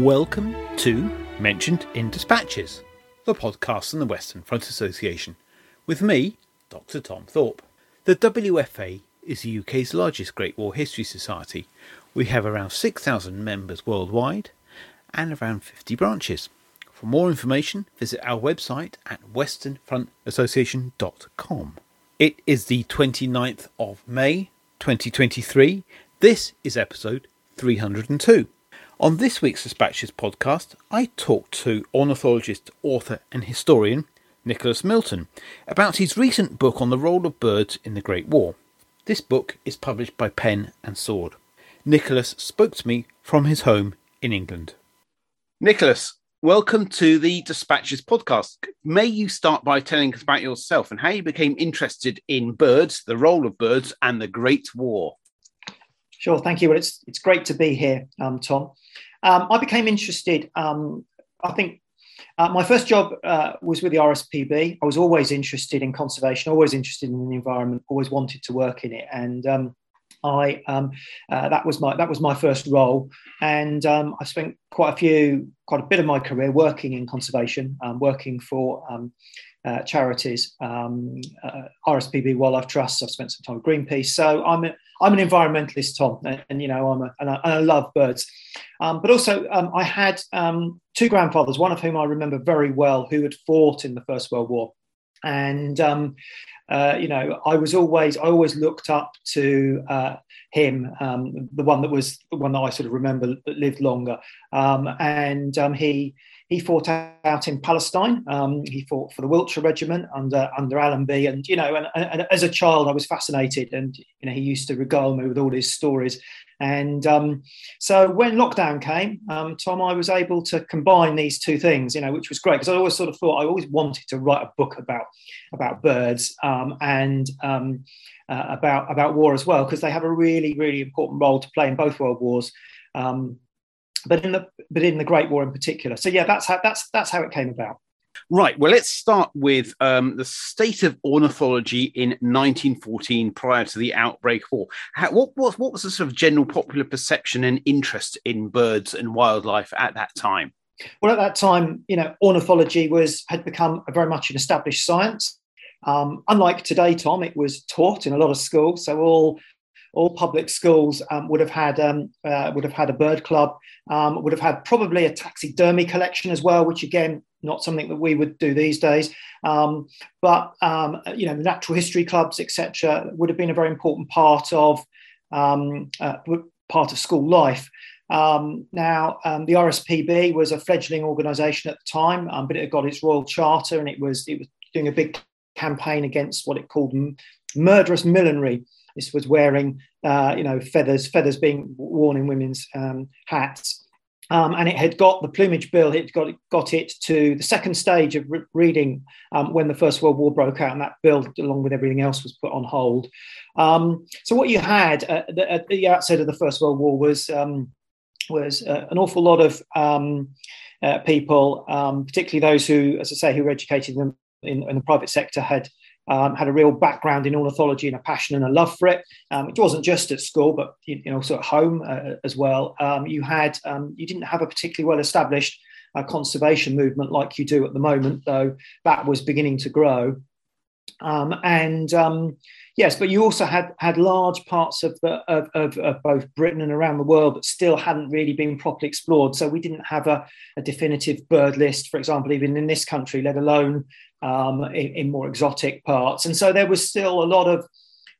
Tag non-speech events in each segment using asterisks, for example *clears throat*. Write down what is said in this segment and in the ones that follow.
Welcome to Mentioned in Dispatches, the podcast from the Western Front Association, with me, Dr. Tom Thorpe. The WFA is the UK's largest Great War History Society. We have around 6,000 members worldwide and around 50 branches. For more information, visit our website at westernfrontassociation.com. It is the 29th of May 2023. This is episode 302. On this week's Dispatches podcast, I talked to ornithologist, author, and historian Nicholas Milton about his recent book on the role of birds in the Great War. This book is published by Pen and Sword. Nicholas spoke to me from his home in England. Nicholas, welcome to the Dispatches podcast. May you start by telling us about yourself and how you became interested in birds, the role of birds, and the Great War? Sure, thank you. Well, it's it's great to be here, um, Tom. Um, I became interested. Um, I think uh, my first job uh, was with the RSPB. I was always interested in conservation, always interested in the environment, always wanted to work in it, and um, I um, uh, that was my that was my first role, and um, I spent quite a few, quite a bit of my career working in conservation, um, working for um, uh, charities, um, uh, RSPB Wildlife Trusts. I've spent some time with Greenpeace. So I'm a, I'm an environmentalist, Tom, and, and you know I'm a, and, I, and I love birds. Um, but also um, I had um, two grandfathers, one of whom I remember very well, who had fought in the First World War, and um, uh, you know I was always I always looked up to uh, him, um, the one that was the one that I sort of remember lived longer, and he he fought out in Palestine. Um, he fought for the Wiltshire Regiment under under Allenby, and you know, and, and, as a child, I was fascinated, and you know, he used to regale me with all his stories. And um, so when lockdown came, um, Tom, I was able to combine these two things, you know, which was great because I always sort of thought I always wanted to write a book about about birds um, and um, uh, about about war as well because they have a really really important role to play in both world wars. Um, but in the but in the Great War in particular. So yeah, that's how that's that's how it came about. Right. Well, let's start with um, the state of ornithology in 1914, prior to the outbreak of war. How, what, what, what was the sort of general popular perception and interest in birds and wildlife at that time? Well, at that time, you know, ornithology was had become a very much an established science. Um, unlike today, Tom, it was taught in a lot of schools. So all all public schools um, would have had um, uh, would have had a bird club, um, would have had probably a taxidermy collection as well, which again not something that we would do these days. Um, but um, you know, the natural history clubs, etc., would have been a very important part of um, uh, part of school life. now, the RSPB was a fledgling organisation at the time, but it had got its royal charter and it was it was doing a big campaign against what it called murderous millinery. This was wearing, uh, you know, feathers, feathers being worn in women's um, hats. Um, and it had got the plumage bill, it got, got it to the second stage of re- reading um, when the First World War broke out, and that bill, along with everything else, was put on hold. Um, so, what you had at the, at the, outset of the First World War was, um, was uh, an awful lot of um, uh, people, um, particularly those who, as I say, who were educated in, in, in the private sector, had um, had a real background in ornithology and a passion and a love for it. Um, it wasn't just at school, but you know, also at home uh, as well. Um, you had um, you didn't have a particularly well established uh, conservation movement like you do at the moment, though that was beginning to grow. Um, and um, yes, but you also had had large parts of, the, of, of, of, both Britain and around the world that still hadn't really been properly explored. So we didn't have a, a definitive bird list, for example, even in this country, let alone um, in, in, more exotic parts. And so there was still a lot of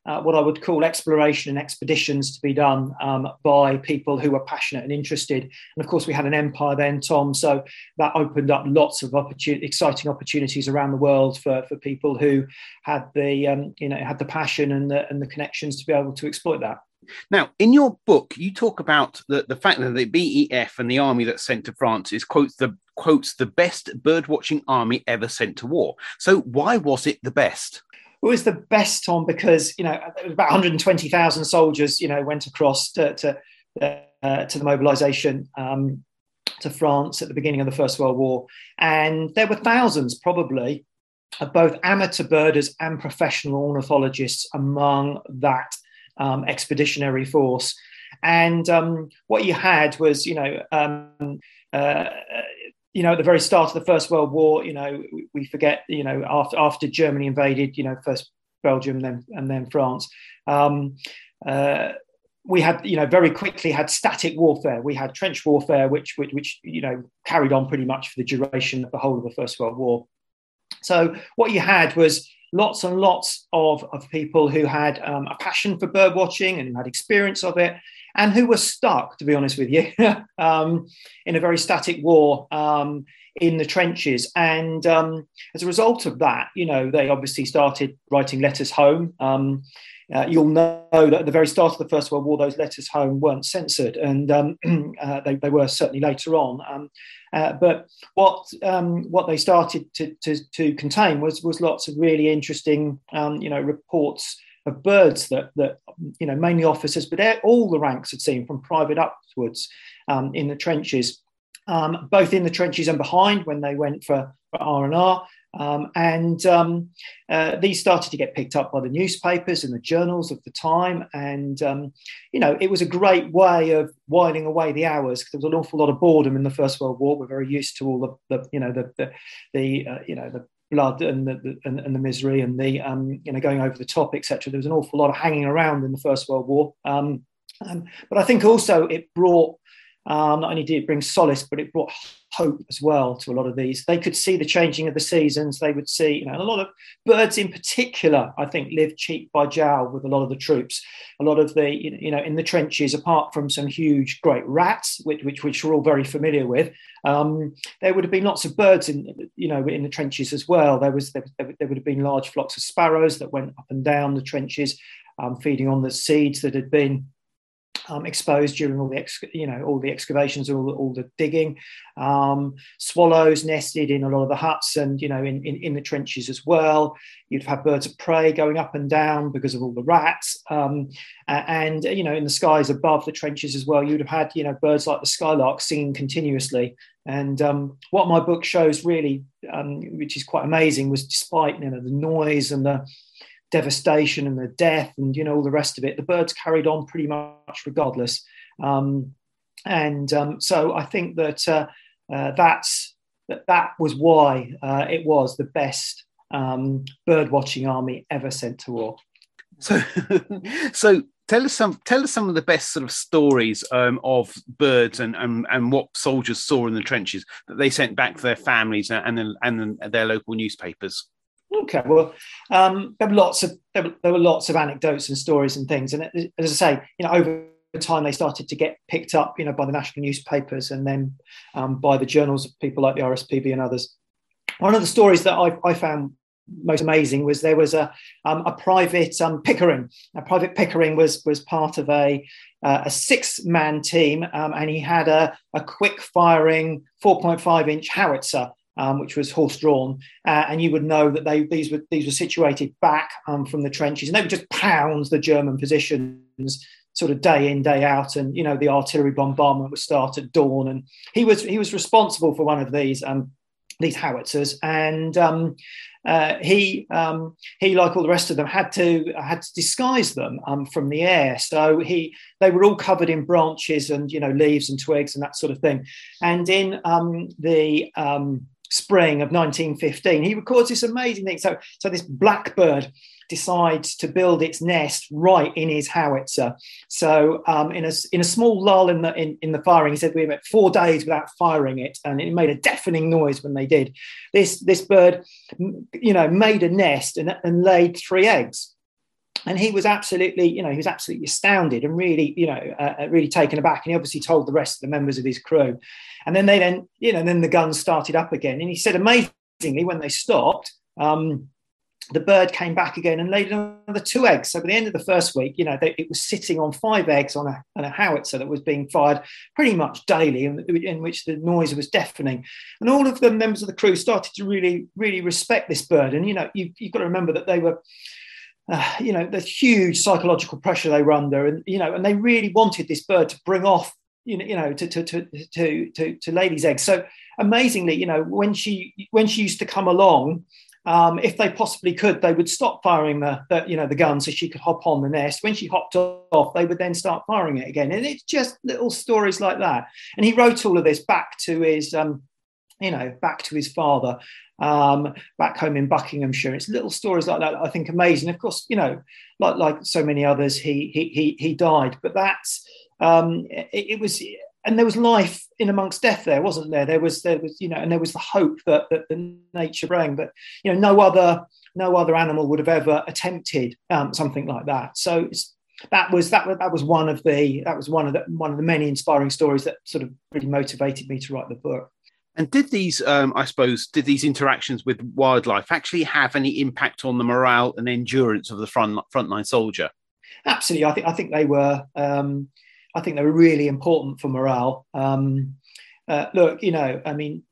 uh, what I would call exploration and expeditions to be done um, by people who were passionate and interested. And of course, we had an empire then, Tom, so that opened up lots of opportun- exciting opportunities around the world for, for people who had the um, you know had the passion and the, and the connections to be able to exploit that. Now, in your book, you talk about the, the fact that the BEF and the army that's sent to France is quotes the quotes the best birdwatching army ever sent to war. So why was it the best? It was the best, Tom, because you know about 120,000 soldiers, you know, went across to to, uh, to the mobilisation um, to France at the beginning of the First World War, and there were thousands, probably, of both amateur birders and professional ornithologists among that um, expeditionary force. And um, what you had was, you know, um, uh, you know, at the very start of the First World War, you know, we forget, you know, after after Germany invaded, you know, first Belgium, then and then France. Um, uh, we had, you know, very quickly had static warfare. We had trench warfare, which, which, which, you know, carried on pretty much for the duration of the whole of the First World War. So what you had was lots and lots of, of people who had um, a passion for bird watching and who had experience of it and who were stuck, to be honest with you, *laughs* um, in a very static war um, in the trenches. And um, as a result of that, you know, they obviously started writing letters home. Um, uh, you'll know that at the very start of the First World War, those letters home weren't censored, and um, *clears throat* uh, they, they, were certainly later on. Um, uh, but what um, what they started to, to, to, contain was was lots of really interesting, you know, reports of birds that that you know mainly officers, but all the ranks had seen from private upwards um, in the trenches, um, both in the trenches and behind when they went for R and R. Um, and um, uh, these started to get picked up by the newspapers and the journals of the time. And, um, you know, it was a great way of whiling away the hours because there was an awful lot of boredom in the First World War. We're very used to all the, the you know, the, the, the uh, you know, the blood and the, the and, and, the misery and the um, you know going over the top, etc. There was an awful lot of hanging around in the First World War, um, um, but I think also it brought um, not only did it bring solace, but it brought hope as well to a lot of these. They could see the changing of the seasons. They would see, you know, a lot of birds in particular, I think, lived cheek by jowl with a lot of the troops. A lot of the, you know, in the trenches, apart from some huge great rats, which which, which we're all very familiar with, um, there would have been lots of birds in, you know, in the trenches as well. There was there, there would have been large flocks of sparrows that went up and down the trenches, um, feeding on the seeds that had been um, exposed during all the ex- you know all the excavations, all the, all the digging. Um, swallows nested in a lot of the huts and you know in, in, in, the trenches as well. You'd have birds of prey going up and down because of all the rats, um, and you know in the skies above the trenches as well. You'd have had you know birds like the skylark singing continuously. And um, what my book shows really, um, which is quite amazing, was despite you know the noise and the devastation and the death and you know all the rest of it. The birds carried on pretty much regardless. Um, and um, so i think that uh, uh, that's that that was why uh, it was the best um, bird watching army ever sent to war. So *laughs* so tell us some tell us some of the best sort of stories um, of birds and, and and what soldiers saw in the trenches that they sent back to their families and and, and their local newspapers Okay, well, um, there were lots of there were, there were, lots of anecdotes and stories and things, and as I say, you know, over time they started to get picked up, you know, by the national newspapers and then um, by the journals of people like the RSPB and others. One of the stories that I, I found most amazing was there was a um, a private um, Pickering. A private Pickering was was part of a uh, a six man team, um, and he had a, a quick firing 4.5 inch howitzer um, which was horse drawn, uh, and you would know that they these were these were situated back um, from the trenches, and they would just pound the German positions sort of day in day out, and you know the artillery bombardment would start at dawn, and he was he was responsible for one of these um, these howitzers, and um, uh, he um, he like all the rest of them had to had to disguise them um, from the air. So he they were all covered in branches and you know leaves and twigs and that sort of thing. And in um, the um, spring of 1915. He records this amazing thing. So, so this blackbird decides to build its nest right in his howitzer. So, um, in a in a small lull in the in, in the firing, he said we went four days without firing it, and it made a deafening noise when they did. This this bird, you know, made a nest and, and laid three eggs and he was absolutely, you know, he was absolutely astounded and really, you know, uh, uh, really taken aback. And he obviously told the rest of the members of his crew. And then they then, you know, then the guns started up again. And he said, amazingly, when they stopped, um, the bird came back again and laid another two eggs. So by the end of the first week, you know, they, it was sitting on five eggs on a, on a, howitzer that was being fired pretty much daily, in, in, which the noise was deafening. And all of the members of the crew started to really, really respect this bird. And you know, you, you've got to remember that they were uh, you know, the huge psychological pressure they were under, and you know, and they really wanted this bird to bring off, you know, you know, to to to to to, to these eggs. So amazingly, you know, when she when she used to come along, um, if they possibly could, they would stop firing the, the, you know the gun so she could hop on the nest. When she hopped off, they would then start firing it again, and it's just little stories like that. And he wrote all of this back to his um, you know back to his father um, back home in Buckinghamshire. It's little stories like that, I think amazing. Of course, you know, like like so many others, he he he, he died, but that's um, it, it was and there was life in amongst death there wasn't there? There was there was you know and there was the hope that, that the nature bring but you know no other no other animal would have ever attempted um, something like that. So that was that, was that was one of the that was one of the one of the many inspiring stories that sort of really motivated me to write the book and did these um, i suppose did these interactions with wildlife actually have any impact on the morale and endurance of the front frontline soldier absolutely i think i think they were um, I think they were really important for morale. Um, uh, look, you know, I mean,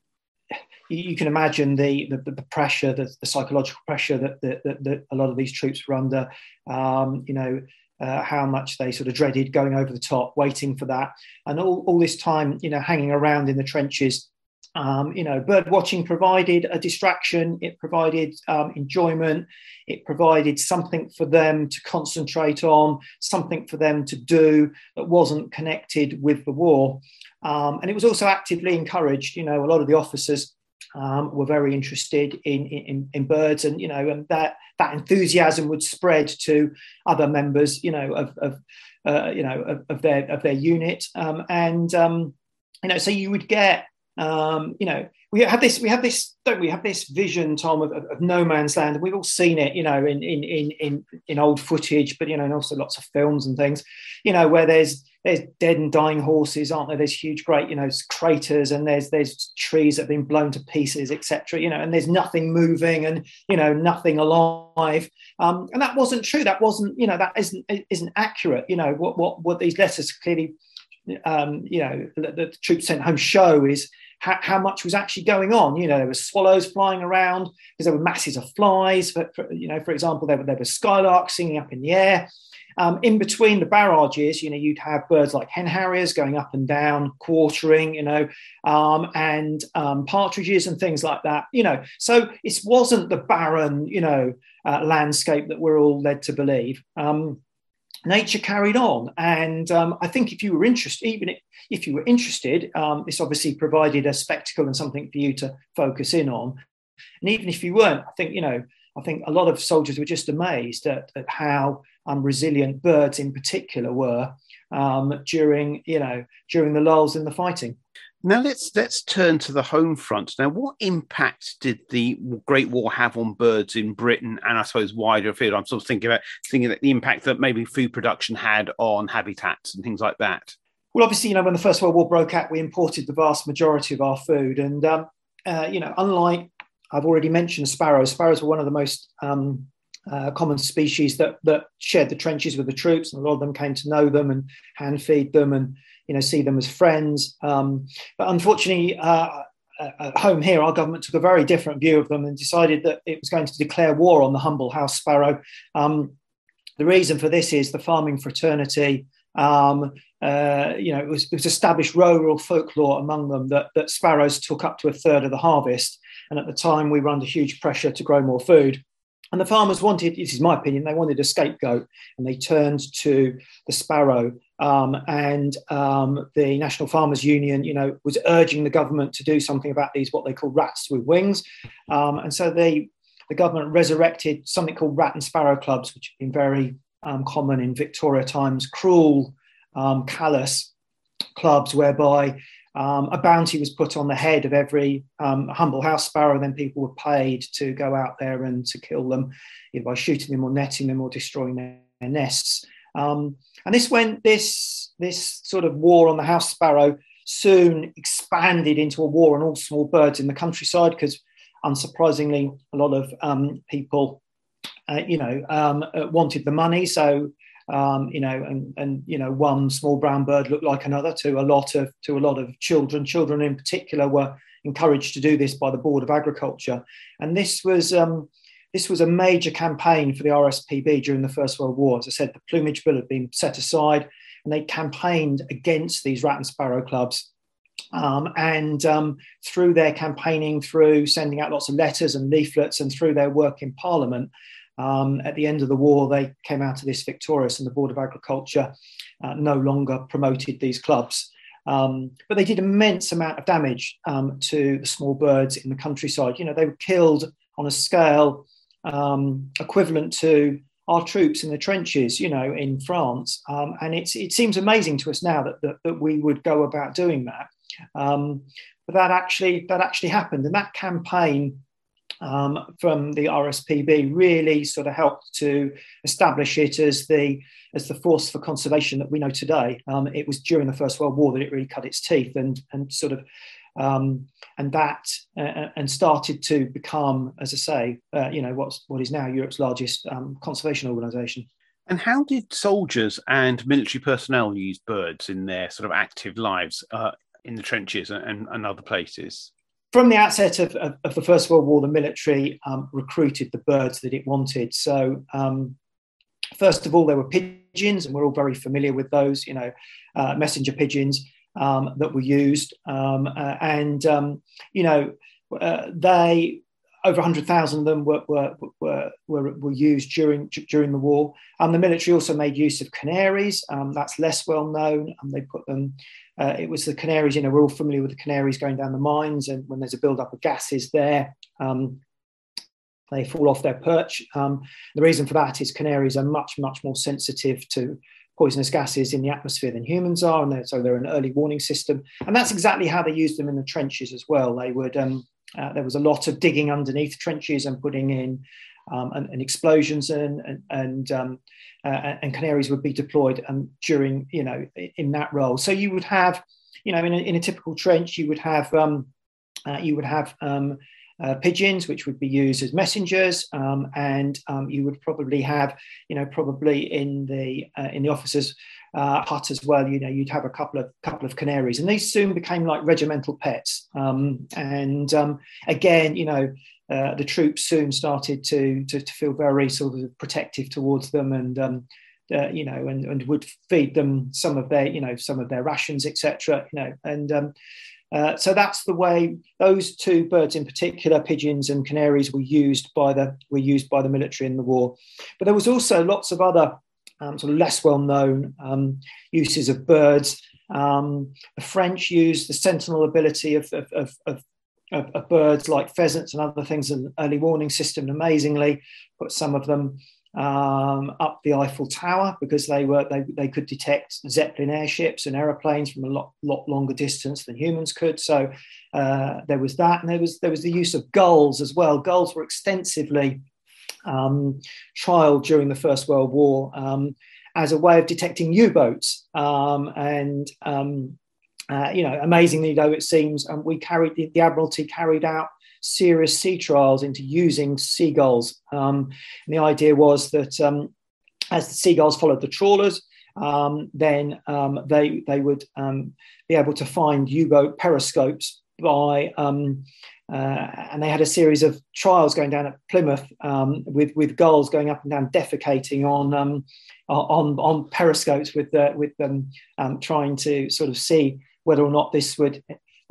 you, you can imagine the, the, the pressure, the, the, psychological pressure that, that, that, a lot of these troops were under. Um, you know, uh, how much they sort of dreaded going over the top, waiting for that, and all, all this time, you know, hanging around in the trenches um, you know, bird watching provided a distraction, it provided um, enjoyment, it provided something for them to concentrate on, something for them to do that wasn't connected with the war. Um, and it was also actively encouraged. You know, a lot of the officers um, were very interested in, in, in birds, and you know, and that that enthusiasm would spread to other members, you know, of, of uh, you know of, of, their of their unit, um, and um, you know, so you would get um, you know, we have this, we have this, don't we have this vision, Tom, of, of, no man's land, and we've all seen it, you know, in in in in in old footage, but you know, and also lots of films and things, you know, where there's there's dead and dying horses, aren't there? There's huge, great, you know, craters, and there's there's trees that have been blown to pieces, etc. You know, and there's nothing moving, and you know, nothing alive. Um, and that wasn't true. That wasn't, you know, that isn't isn't accurate. You know, what what what these letters clearly um, you know, the, the, troops sent home show is how, how, much was actually going on. You know, there were swallows flying around because there were masses of flies. For, for, you know, for example, there were, there were skylarks singing up in the air. Um, in between the barrages, you know, you'd have birds like hen harriers going up and down, quartering, you know, um, and um, partridges and things like that, you know. So it wasn't the barren, you know, uh, landscape that we're all led to believe. Um, nature carried on. And um, I think if you were interested, even if you were interested, um, this obviously provided a spectacle and something for you to focus in on. And even if you weren't, I think, you know, I think a lot of soldiers were just amazed at, at how um, resilient birds in particular were um, during, you know, during the lulls in the fighting. Now let's let's turn to the home front. Now, what impact did the Great War have on birds in Britain and I suppose wider field? I'm sort of thinking about thinking that the impact that maybe food production had on habitats and things like that. Well, obviously, you know, when the First World War broke out, we imported the vast majority of our food, and um, uh, you know, unlike I've already mentioned sparrows, sparrows were one of the most um, uh, common species that that shared the trenches with the troops, and a lot of them came to know them and hand feed them and you know, see them as friends. Um, but unfortunately, uh, at home here, our government took a very different view of them and decided that it was going to declare war on the humble house sparrow. Um, the reason for this is the farming fraternity. Um, uh, you know, it was, it was, established rural folklore among them that, that sparrows took up to a third of the harvest. And at the time, we were under huge pressure to grow more food. And the farmers wanted, this is my opinion, they wanted a scapegoat and they turned to the sparrow. Um, and um, the National Farmers Union, you know, was urging the government to do something about these, what they call rats with wings. Um, and so they, the government resurrected something called rat and sparrow clubs, which have been very um, common in Victoria times, cruel, um, callous clubs whereby um, a bounty was put on the head of every um, humble house sparrow, and then people were paid to go out there and to kill them, either by shooting them or netting them or destroying their, their nests. Um, and this went this this sort of war on the house sparrow soon expanded into a war on all small birds in the countryside because, unsurprisingly, a lot of um, people, uh, you know, um, wanted the money. So um, you know, and and you know, one small brown bird looked like another to a lot of to a lot of children. Children in particular were encouraged to do this by the Board of Agriculture, and this was. Um, this was a major campaign for the RSPB during the First World War. As I said, the plumage bill had been set aside, and they campaigned against these rat and sparrow clubs Um, and um, through their campaigning, through sending out lots of letters and leaflets, and through their work in Parliament, um, at the end of the war, they came out of this victorious, and the Board of Agriculture uh, no longer promoted these clubs. Um, but they did immense amount of damage um, to the small birds in the countryside. You know, they were killed on a scale um, equivalent to our troops in the trenches, you know, in France. Um, and it seems amazing to us now that, that, that we would go about doing that. Um, but that actually, that actually happened. And that campaign um, from the RSPB really sort of helped to establish it as the as the force for conservation that we know today. Um, it was during the First World War that it really cut its teeth and and sort of um, and that uh, uh, and started to become, as I say, uh, you know what's what is now Europe's largest um, conservation organisation. And how did soldiers and military personnel use birds in their sort of active lives uh, in the trenches and, and other places? From the outset of, of, of, the First World War, the military um, recruited the birds that it wanted. So, um, first of all, there were pigeons, and we're all very familiar with those, you know, uh, messenger pigeons um, that were used. Um, uh, and, um, you know, uh, they, over 100,000 of them were, were, were, were, used during, during the war. Um, the military also made use of canaries. that's less well known. And they put them uh, it was the canaries, you know, we're all familiar with the canaries going down the mines, and when there's a build-up of gases there, um, they fall off their perch. Um, the reason for that is canaries are much, much more sensitive to poisonous gases in the atmosphere than humans are, and they're, so they're an early warning system. And that's exactly how they used them in the trenches as well. They would um, uh, there was a lot of digging underneath trenches and putting in um, and, and, explosions and and, um, uh, and canaries would be deployed um, during, you know, in that role. So you would have, you know, in a, in a typical trench, you would have um, uh, you would have um, uh, pigeons, which would be used as messengers, um, and um, you would probably have, you know, probably in the uh, in the officers' uh, hut as well. You know, you'd have a couple of couple of canaries, and these soon became like regimental pets. Um, and um, again, you know, uh, the troops soon started to, to, to feel very sort of protective towards them and um, uh, you know and, and would feed them some of their you know some of their rations etc you know and um, uh, so that's the way those two birds in particular pigeons and canaries were used by the were used by the military in the war but there was also lots of other um, sort of less well known um, uses of birds um, the French used the sentinel ability of, of, of, of birds like pheasants and other things an early warning system amazingly put some of them um, up the Eiffel Tower because they were they, they could detect Zeppelin airships and aeroplanes from a lot lot longer distance than humans could. So uh, there was that, and there was there was the use of gulls as well. Gulls were extensively um, trialed during the First World War um, as a way of detecting U-boats, um, and um, uh, you know, amazingly though it seems, um, we carried the, the, Admiralty carried out serious sea trials into using seagulls. Um, and the idea was that um, as the seagulls followed the trawlers, um, then um, they they would um, be able to find U-boat periscopes by. Uh, and they had a series of trials going down at Plymouth with with gulls going up and down defecating on on on periscopes with uh, with them trying to sort of see whether or not this would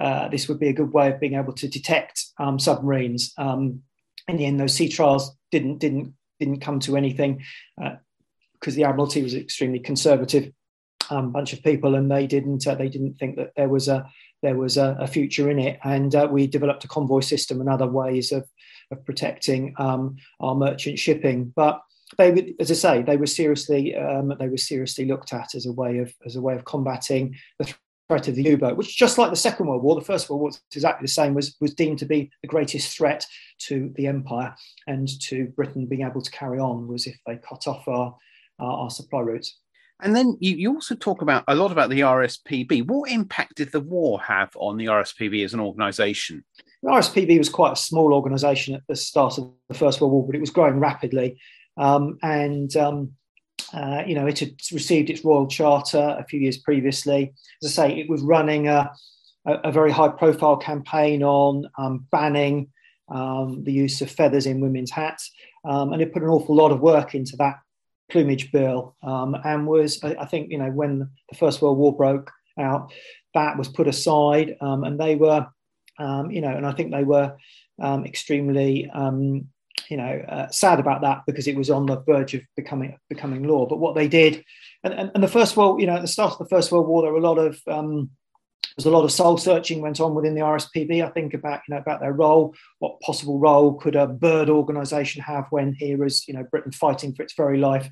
uh, this would be a good way of being able to detect um, submarines. Um, in the end, those sea trials didn't didn't didn't come to anything because uh, the Admiralty was extremely conservative um, bunch of people, and they didn't uh, they didn't think that there was a there was a, a future in it. And uh, we developed a convoy system and other ways of of protecting um, our merchant shipping, but they as I say, they were seriously um, they were seriously looked at as a way of as a way of combating the threat of the U-boat, which just like the Second World War, the First World War was exactly the same, was, was deemed to be the greatest threat to the empire and to Britain being able to carry on was if they cut off our, our, our supply routes. And then you, you also talk about a lot about the RSPB. What impact did the war have on the RSPB as an organisation? The RSPB was quite a small organisation at the start of the First World War, but it was growing rapidly. Um, and um, uh, you know, it had received its royal charter a few years previously. As I say, it was running a, a, a very high profile campaign on um, banning um, the use of feathers in women's hats. Um, and it put an awful lot of work into that plumage bill um, and was, I, I, think, you know, when the First World War broke out. That was put aside, um, and they were, um, you know, and I think they were um, extremely, um, you know, uh, sad about that because it was on the verge of becoming becoming law. But what they did, and, and, and the First World, you know, at the start of the First World War, there were a lot of there's a lot of soul searching went on within the RSPB. I think about you know about their role, what possible role could a bird organisation have when here is you know Britain fighting for its very life,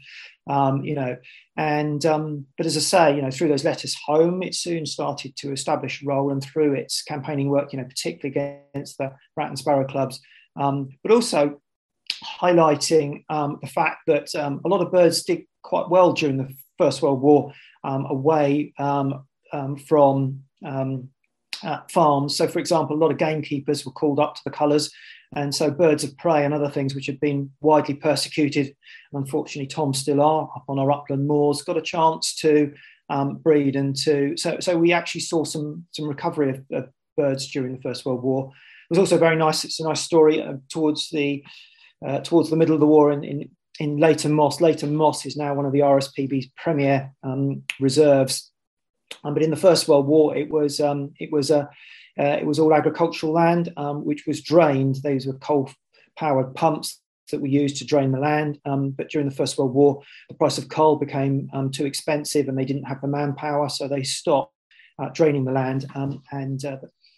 um, you know, and um, but as I say, you know through those letters home, it soon started to establish a role, and through its campaigning work, you know, particularly against the rat and sparrow clubs, um, but also highlighting um, the fact that um, a lot of birds did quite well during the First World War um, away from um, farms. So, for example, a lot of gamekeepers were called up to the colours. And so, birds of prey and other things which had been widely persecuted, unfortunately, Tom still are up on our upland moors, got a chance to um, breed and to. So, so we actually saw some some recovery of, of, birds during the First World War. It was also very nice. It's a nice story uh, towards the uh, towards the middle of the war in, in in Leighton Moss. Leighton Moss is now one of the RSPB's premier um, reserves um, but in the First World War, it was um, it was a uh, it was all agricultural land, um, which was drained. These were coal-powered pumps that were used to drain the land. Um, but during the First World War, the price of coal became um, too expensive, and they didn't have the manpower, so they stopped uh, draining the land. Um, and uh,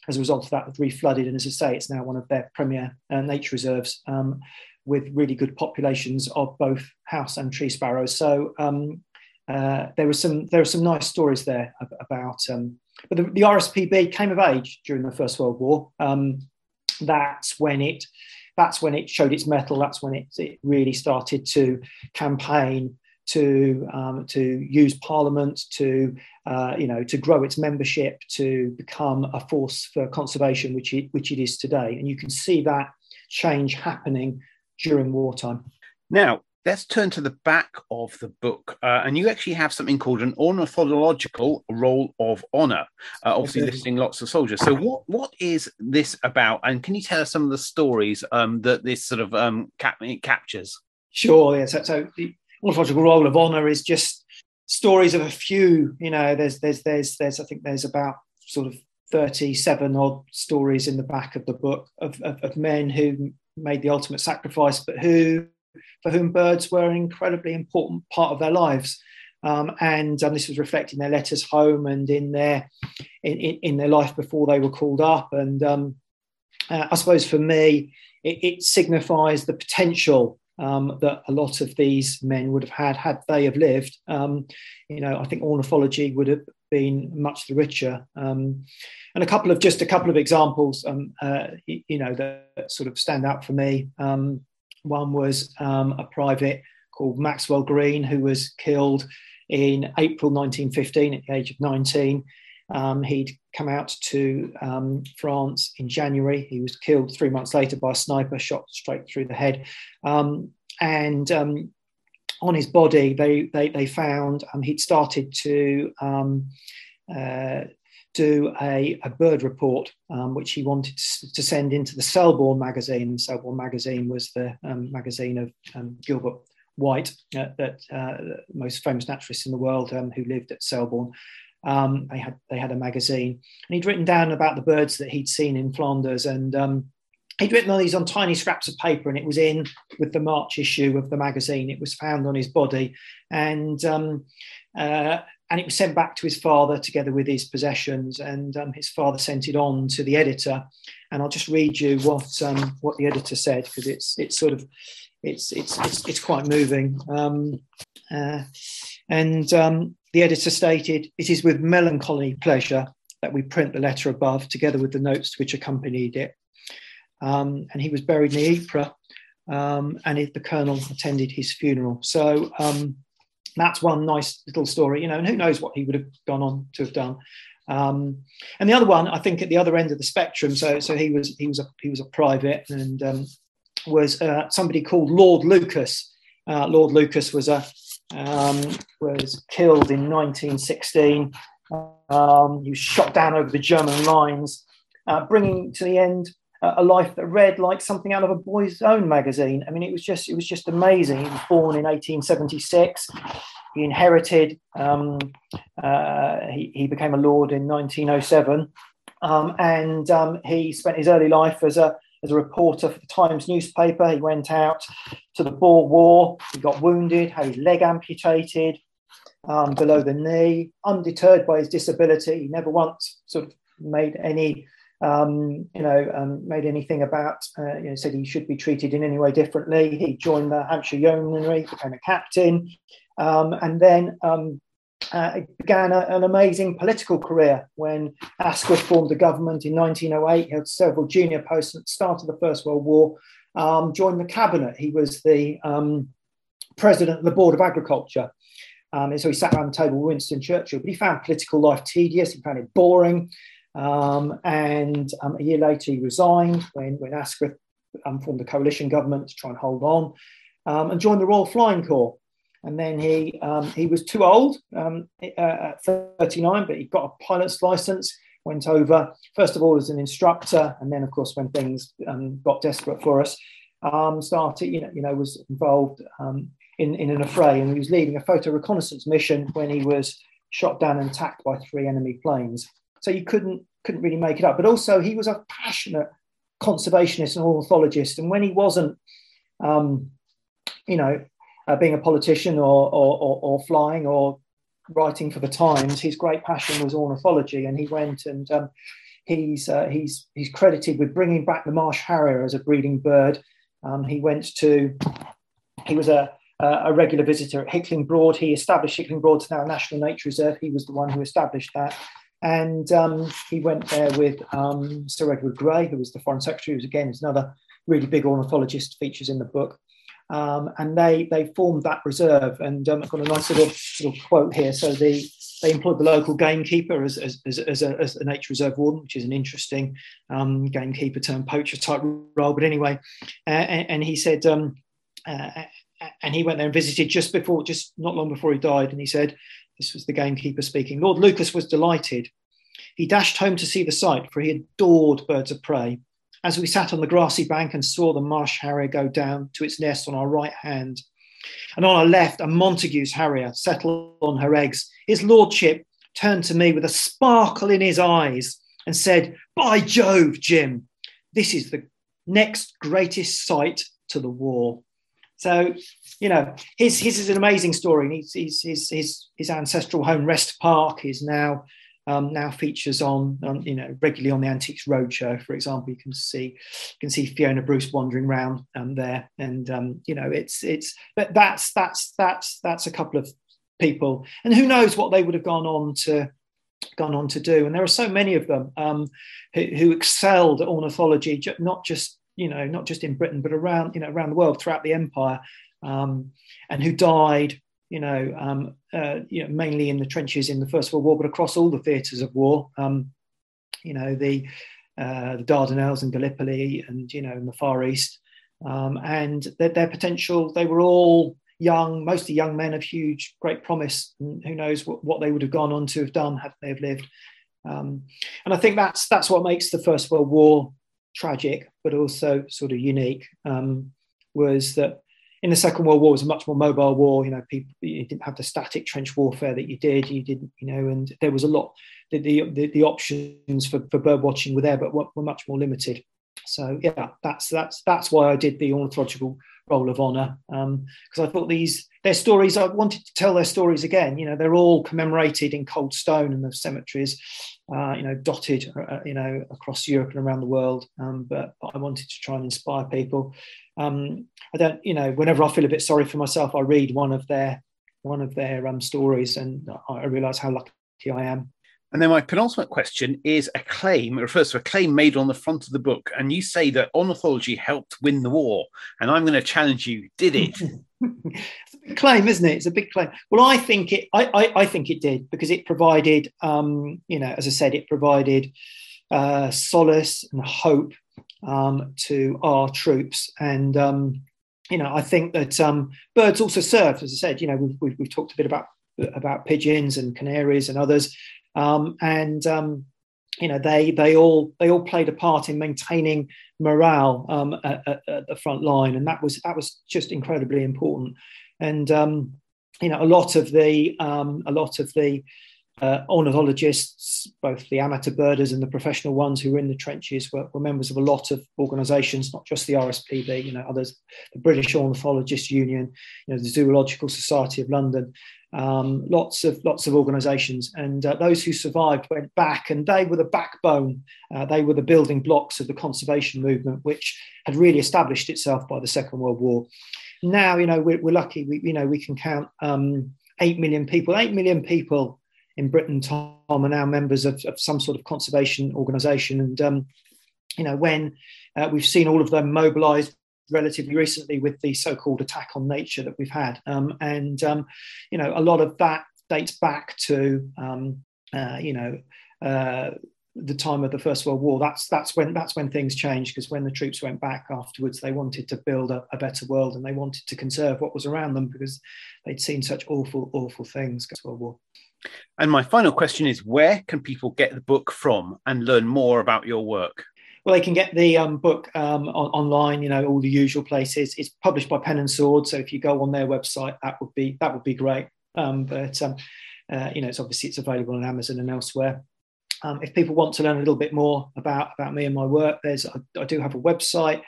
as a result of that, it reflooded. And as I say, it's now one of their premier uh, nature reserves with really good populations of both house and tree sparrows. So um, uh, there were some there are some nice stories there about. Um, but the, the, RSPB came of age during the First World War. Um, that's when it that's when it showed its mettle. That's when it, it really started to campaign to um, to use Parliament to uh, you know to grow its membership to become a force for conservation, which it, which it is today. And you can see that change happening during wartime. Now, let's turn to the back of the book. Uh, and you actually have something called an ornithological roll of honor, uh, obviously okay. listing lots of soldiers. So, what what is this about? And can you tell us some of the stories um, that this sort of um, cap- captures? Sure. Yeah. So, so, the ornithological roll of honor is just stories of a few. You know, there's there's there's there's I think there's about sort of 37 odd stories in the back of the book of, of, of men who made the ultimate sacrifice, but who for whom birds were an incredibly important part of their lives. Um, and um, this was reflected in their letters home and in their in, in, in their life before they were called up. And um, uh, I suppose for me, it, it signifies the potential um, that a lot of these men would have had had they have lived. Um, you know, I think ornithology would have been much the richer. Um, and a couple of just a couple of examples, uh, you know, that sort of stand out for me. Um, one was um, a private called Maxwell Green, who was killed in April 1915 at the age of 19. Um, he'd come out to um, France in January. He was killed three months later by a sniper, shot straight through the head. Um, and um, on his body, they, they, they found um, he'd started to um, uh, do a, a bird report, um, which he wanted to send into the Selborne magazine. Selborne magazine was the um, magazine of um, Gilbert White, uh, that uh, most famous naturalist in the world um, who lived at Selborne. Um, they had they had a magazine, and he'd written down about the birds that he'd seen in Flanders, and um, he'd written all these on tiny scraps of paper, and it was in with the March issue of the magazine. It was found on his body, and uh, and it was sent back to his father together with his possessions. And um, his father sent it on to the editor. And I'll just read you what um, what the editor said because it's it's sort of it's it's it's, it's quite moving. Um, uh, and um, the editor stated, "It is with melancholy pleasure that we print the letter above, together with the notes which accompanied it." Um, and he was buried in Ypres, um, and it, the colonel attended his funeral. So that's one nice little story, you know, and who knows what he would have gone on to have done. Um, and the other one, I think, at the other end of the spectrum. So, so he was he was a he was a private and um, was uh, somebody called Lord Lucas. Uh, Lord Lucas was a um, was killed in 1916. Um, he was shot down over the German lines, uh, bringing to the end a life that read like something out of a boy's own magazine. I mean, it was just it was just amazing. He was born in 1876. he inherited. Um, uh, he, he became a lord in 1907, um, and um, he spent his early life as a as a reporter for the Times newspaper. He went out to the Boer War. He got wounded, had his leg amputated um, below the knee. Undeterred by his disability, he never once sort of made any um, you know, um, made anything about, uh, you know, said he should be treated in any way differently. He joined the Hampshire Yeomanry, became a captain, um, and then um, uh, began a, an amazing political career when Asquith formed the government in 1908. He held several junior posts at the start of the First World War, um, joined the cabinet. He was the um, president of the Board of Agriculture. And so he sat around the table with Winston Churchill, but he found political life tedious, he found it boring. Um, and um, a year later, he resigned when, when Asquith um, formed the coalition government to try and hold on um, and joined the Royal Flying Corps. And then he, um, he was too old uh, at 39, but he got a pilot's license, went over, first of all, as an instructor. And then, of course, when things got desperate for us, started, you know, you know, was involved in, in an affray. And he was leading a photo reconnaissance mission when he was shot down and attacked by three enemy planes so you couldn't couldn't really make it up. But also, he was a passionate conservationist and ornithologist, and when he wasn't, um, you know, uh, being a politician or, or, or, flying or writing for the Times, his great passion was ornithology, and he went and um, he's uh, he's he's credited with bringing back the marsh harrier as a breeding bird. Um, he went to he was a a regular visitor at Hickling Broad. He established Hickling Broad as now a national nature reserve. He was the one who established that. And um, he went there with um, Sir Edward Grey, who was the Foreign Secretary, who's again another really big ornithologist, features in the book. Um, and they they formed that reserve. And um, I've got a nice little, little quote here. So the, they employed the local gamekeeper as, as, as, a, as a, nature reserve warden, which is an interesting um, gamekeeper turned poacher type role. But anyway, uh, and, and, he said, uh, and he went there and visited just before, just not long before he died. And he said, this was the gamekeeper speaking. Lord Lucas was delighted. He dashed home to see the sight, for he adored birds of prey. As we sat on the grassy bank and saw the marsh harrier go down to its nest on our right hand, and on our left, a Montagu's harrier settled on her eggs, his lordship turned to me with a sparkle in his eyes and said, By Jove, Jim, this is the next greatest sight to the war. So, you know, his his is an amazing story. He's, he's, his his his ancestral home, Wrest Park, is now um, now features on, on, you know regularly on the Antiques Roadshow. For example, you can see you can see Fiona Bruce wandering around um, there, and um, you know it's it's but that's that's that's that's a couple of people, and who knows what they would have gone on to gone on to do. And there are so many of them um, who, who excelled at ornithology, not just you know, not just in Britain, but around, you know, around the world throughout the empire, um, and who died, you know, um, uh, you know, mainly in the trenches in the First World War, but across all the theatres of war. Um, you know, the uh, the Dardanelles and Gallipoli, and you know, in the Far East, um, and their, their potential. They were all young, mostly young men of huge, great promise. And who knows what, what they would have gone on to have done had they have lived. Um, and I think that's that's what makes the First World War tragic, but also sort of unique, um, was that in the Second World War was a much more mobile war. You know, people you didn't have the static trench warfare that you did. You didn't, you know, and there was a lot. The the, the options for, for bird watching were there, but were, were much more limited. So yeah, that's that's that's why I did the ornithological roll of honour because um, I thought these their stories. I wanted to tell their stories again. You know, they're all commemorated in cold stone in the cemeteries, uh, you know, dotted, uh, you know, across Europe and around the world. Um, but, but, I wanted to try and inspire people. Um, I don't, you know, whenever I feel a bit sorry for myself, I read one of their one of their um, stories, and I realise how lucky I am and then my penultimate question is a claim. It refers to a claim made on the front of the book, and you say that ornithology helped win the war. And I'm going to challenge you: Did it? *laughs* it's a big claim, isn't it? It's a big claim. Well, I think it. I, I, I think it did because it provided, um, you know, as I said, it provided uh, solace and hope um, to our troops, and um, you know, I think that um, birds also served, as I said. You know, we've, we've, we've talked a bit about about pigeons and canaries and others um, and um, you know they they all they all played a part in maintaining morale um, at, at, the front line, and that was that was just incredibly important. And um, you know, a lot of the um, a lot of the uh, ornithologists, both the amateur birders and the professional ones who were in the trenches, were, were members of a lot of organisations, not just the RSPB, you know, others, the British Ornithologists Union, you know, the Zoological Society of London, um, lots of lots of organisations, and uh, those who survived went back, and they were the backbone. Uh, they were the building blocks of the conservation movement, which had really established itself by the Second World War. Now, you know, we're, we're lucky. We, you know, we can count um, eight million people. Eight million people in Britain, Tom, are now members of, of some sort of conservation organisation. And, um, you know, when uh, we've seen all of them mobilised relatively recently with the so-called attack on nature that we've had. Um, and, um, you know, a lot of that dates back to, um, uh, you know, uh, the time of the First World War. That's that's when that's when things changed because when the troops went back afterwards, they wanted to build a, a, better world and they wanted to conserve what was around them because they'd seen such awful, awful things. World War. And my final question is where can people get the book from and learn more about your work? Well, they can get the um, book um, on, online, you know, all the usual places. It's published by Pen and Sword, so if you go on their website, that would be that would be great. Um, but um, uh, you know, it's obviously it's available on Amazon and elsewhere. Um, if people want to learn a little bit more about about me and my work, there's I, I do have a website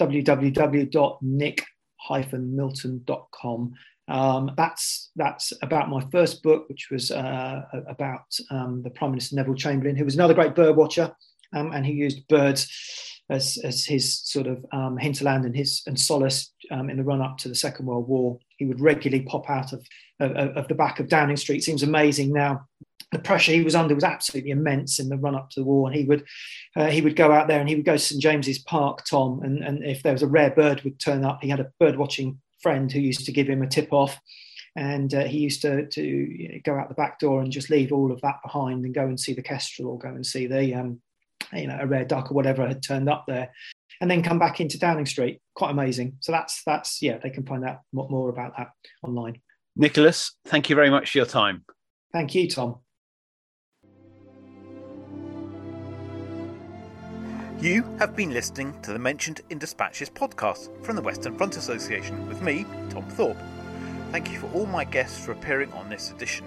www.nick-milton.com um, that's that's about my first book, which was uh, about um, the Prime Minister Neville Chamberlain, who was another great bird watcher, um, and he used birds as, as his sort of um, hinterland and his and solace um, in the run up to the Second World War. He would regularly pop out of, of, of the back of Downing Street. Seems amazing now the pressure he was under was absolutely immense in the run up to the war. And he would uh, he would go out there and he would go to St James's Park, Tom, and, and if there was a rare bird would turn up, he had a bird watching friend who used to give him a tip off. And uh, he used to, to you know, go out the back door and just leave all of that behind and go and see the kestrel or go and see the, um, you know, a rare duck or whatever had turned up there and then come back into Downing Street. Quite amazing. So that's, that's yeah, they can find out more about that online. Nicholas, thank you very much for your time. Thank you, Tom. You have been listening to the Mentioned in Dispatches podcast from the Western Front Association with me, Tom Thorpe. Thank you for all my guests for appearing on this edition.